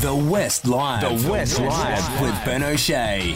The West Live. The West Live with Ben O'Shea.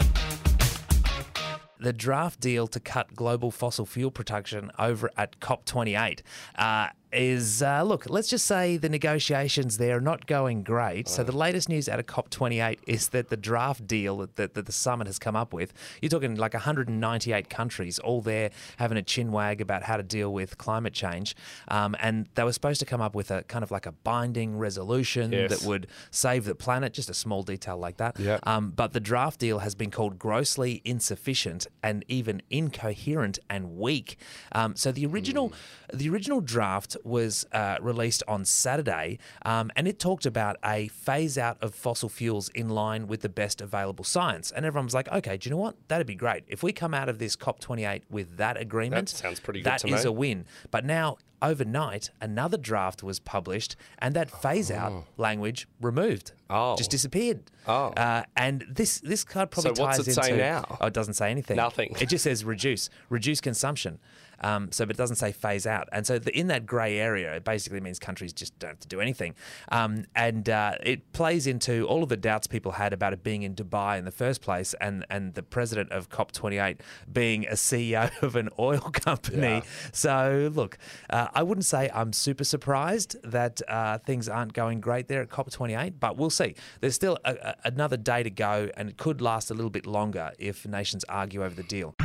the draft deal to cut global fossil fuel production over at COP28 uh, is uh, look, let's just say the negotiations there are not going great. So, the latest news out of COP28 is that the draft deal that, that, that the summit has come up with, you're talking like 198 countries all there having a chin wag about how to deal with climate change. Um, and they were supposed to come up with a kind of like a binding resolution Yes. that would save the planet, just a small detail like that. Yeah. Um, but the draft deal has been called grossly insufficient and even incoherent and weak. Um, so the original, the original draft was uh, released on Saturday, um, and it talked about a phase out of fossil fuels in line with the best available science. And everyone was like, "Okay, do you know what? That'd be great if we come out of this COP twenty eight with that agreement. That sounds pretty good That is me. a win. But now." Overnight, another draft was published, and that phase out language removed, Oh. just disappeared. Oh. Uh, and this this card probably So what's ties it say into. now? Oh, it doesn't say anything. Nothing. It just says reduce, reduce consumption. Um, so, but it doesn't say phase out. And so, the, in that grey area, it basically means countries just don't have to do anything. Um, and uh, it plays into all of the doubts people had about it being in Dubai in the first place, and and the president of COP28 being a CEO of an oil company. Yeah. So, look, uh, I wouldn't say I'm super surprised that uh, things aren't going great there at COP28, but we'll see. There's still a, a, another day to go, and it could last a little bit longer if nations argue over the deal.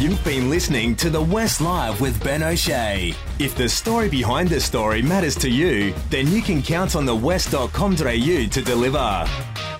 You've been listening to The West Live with Ben O'Shea. If the story behind the story matters to you, then you can count on the west.com.au to deliver.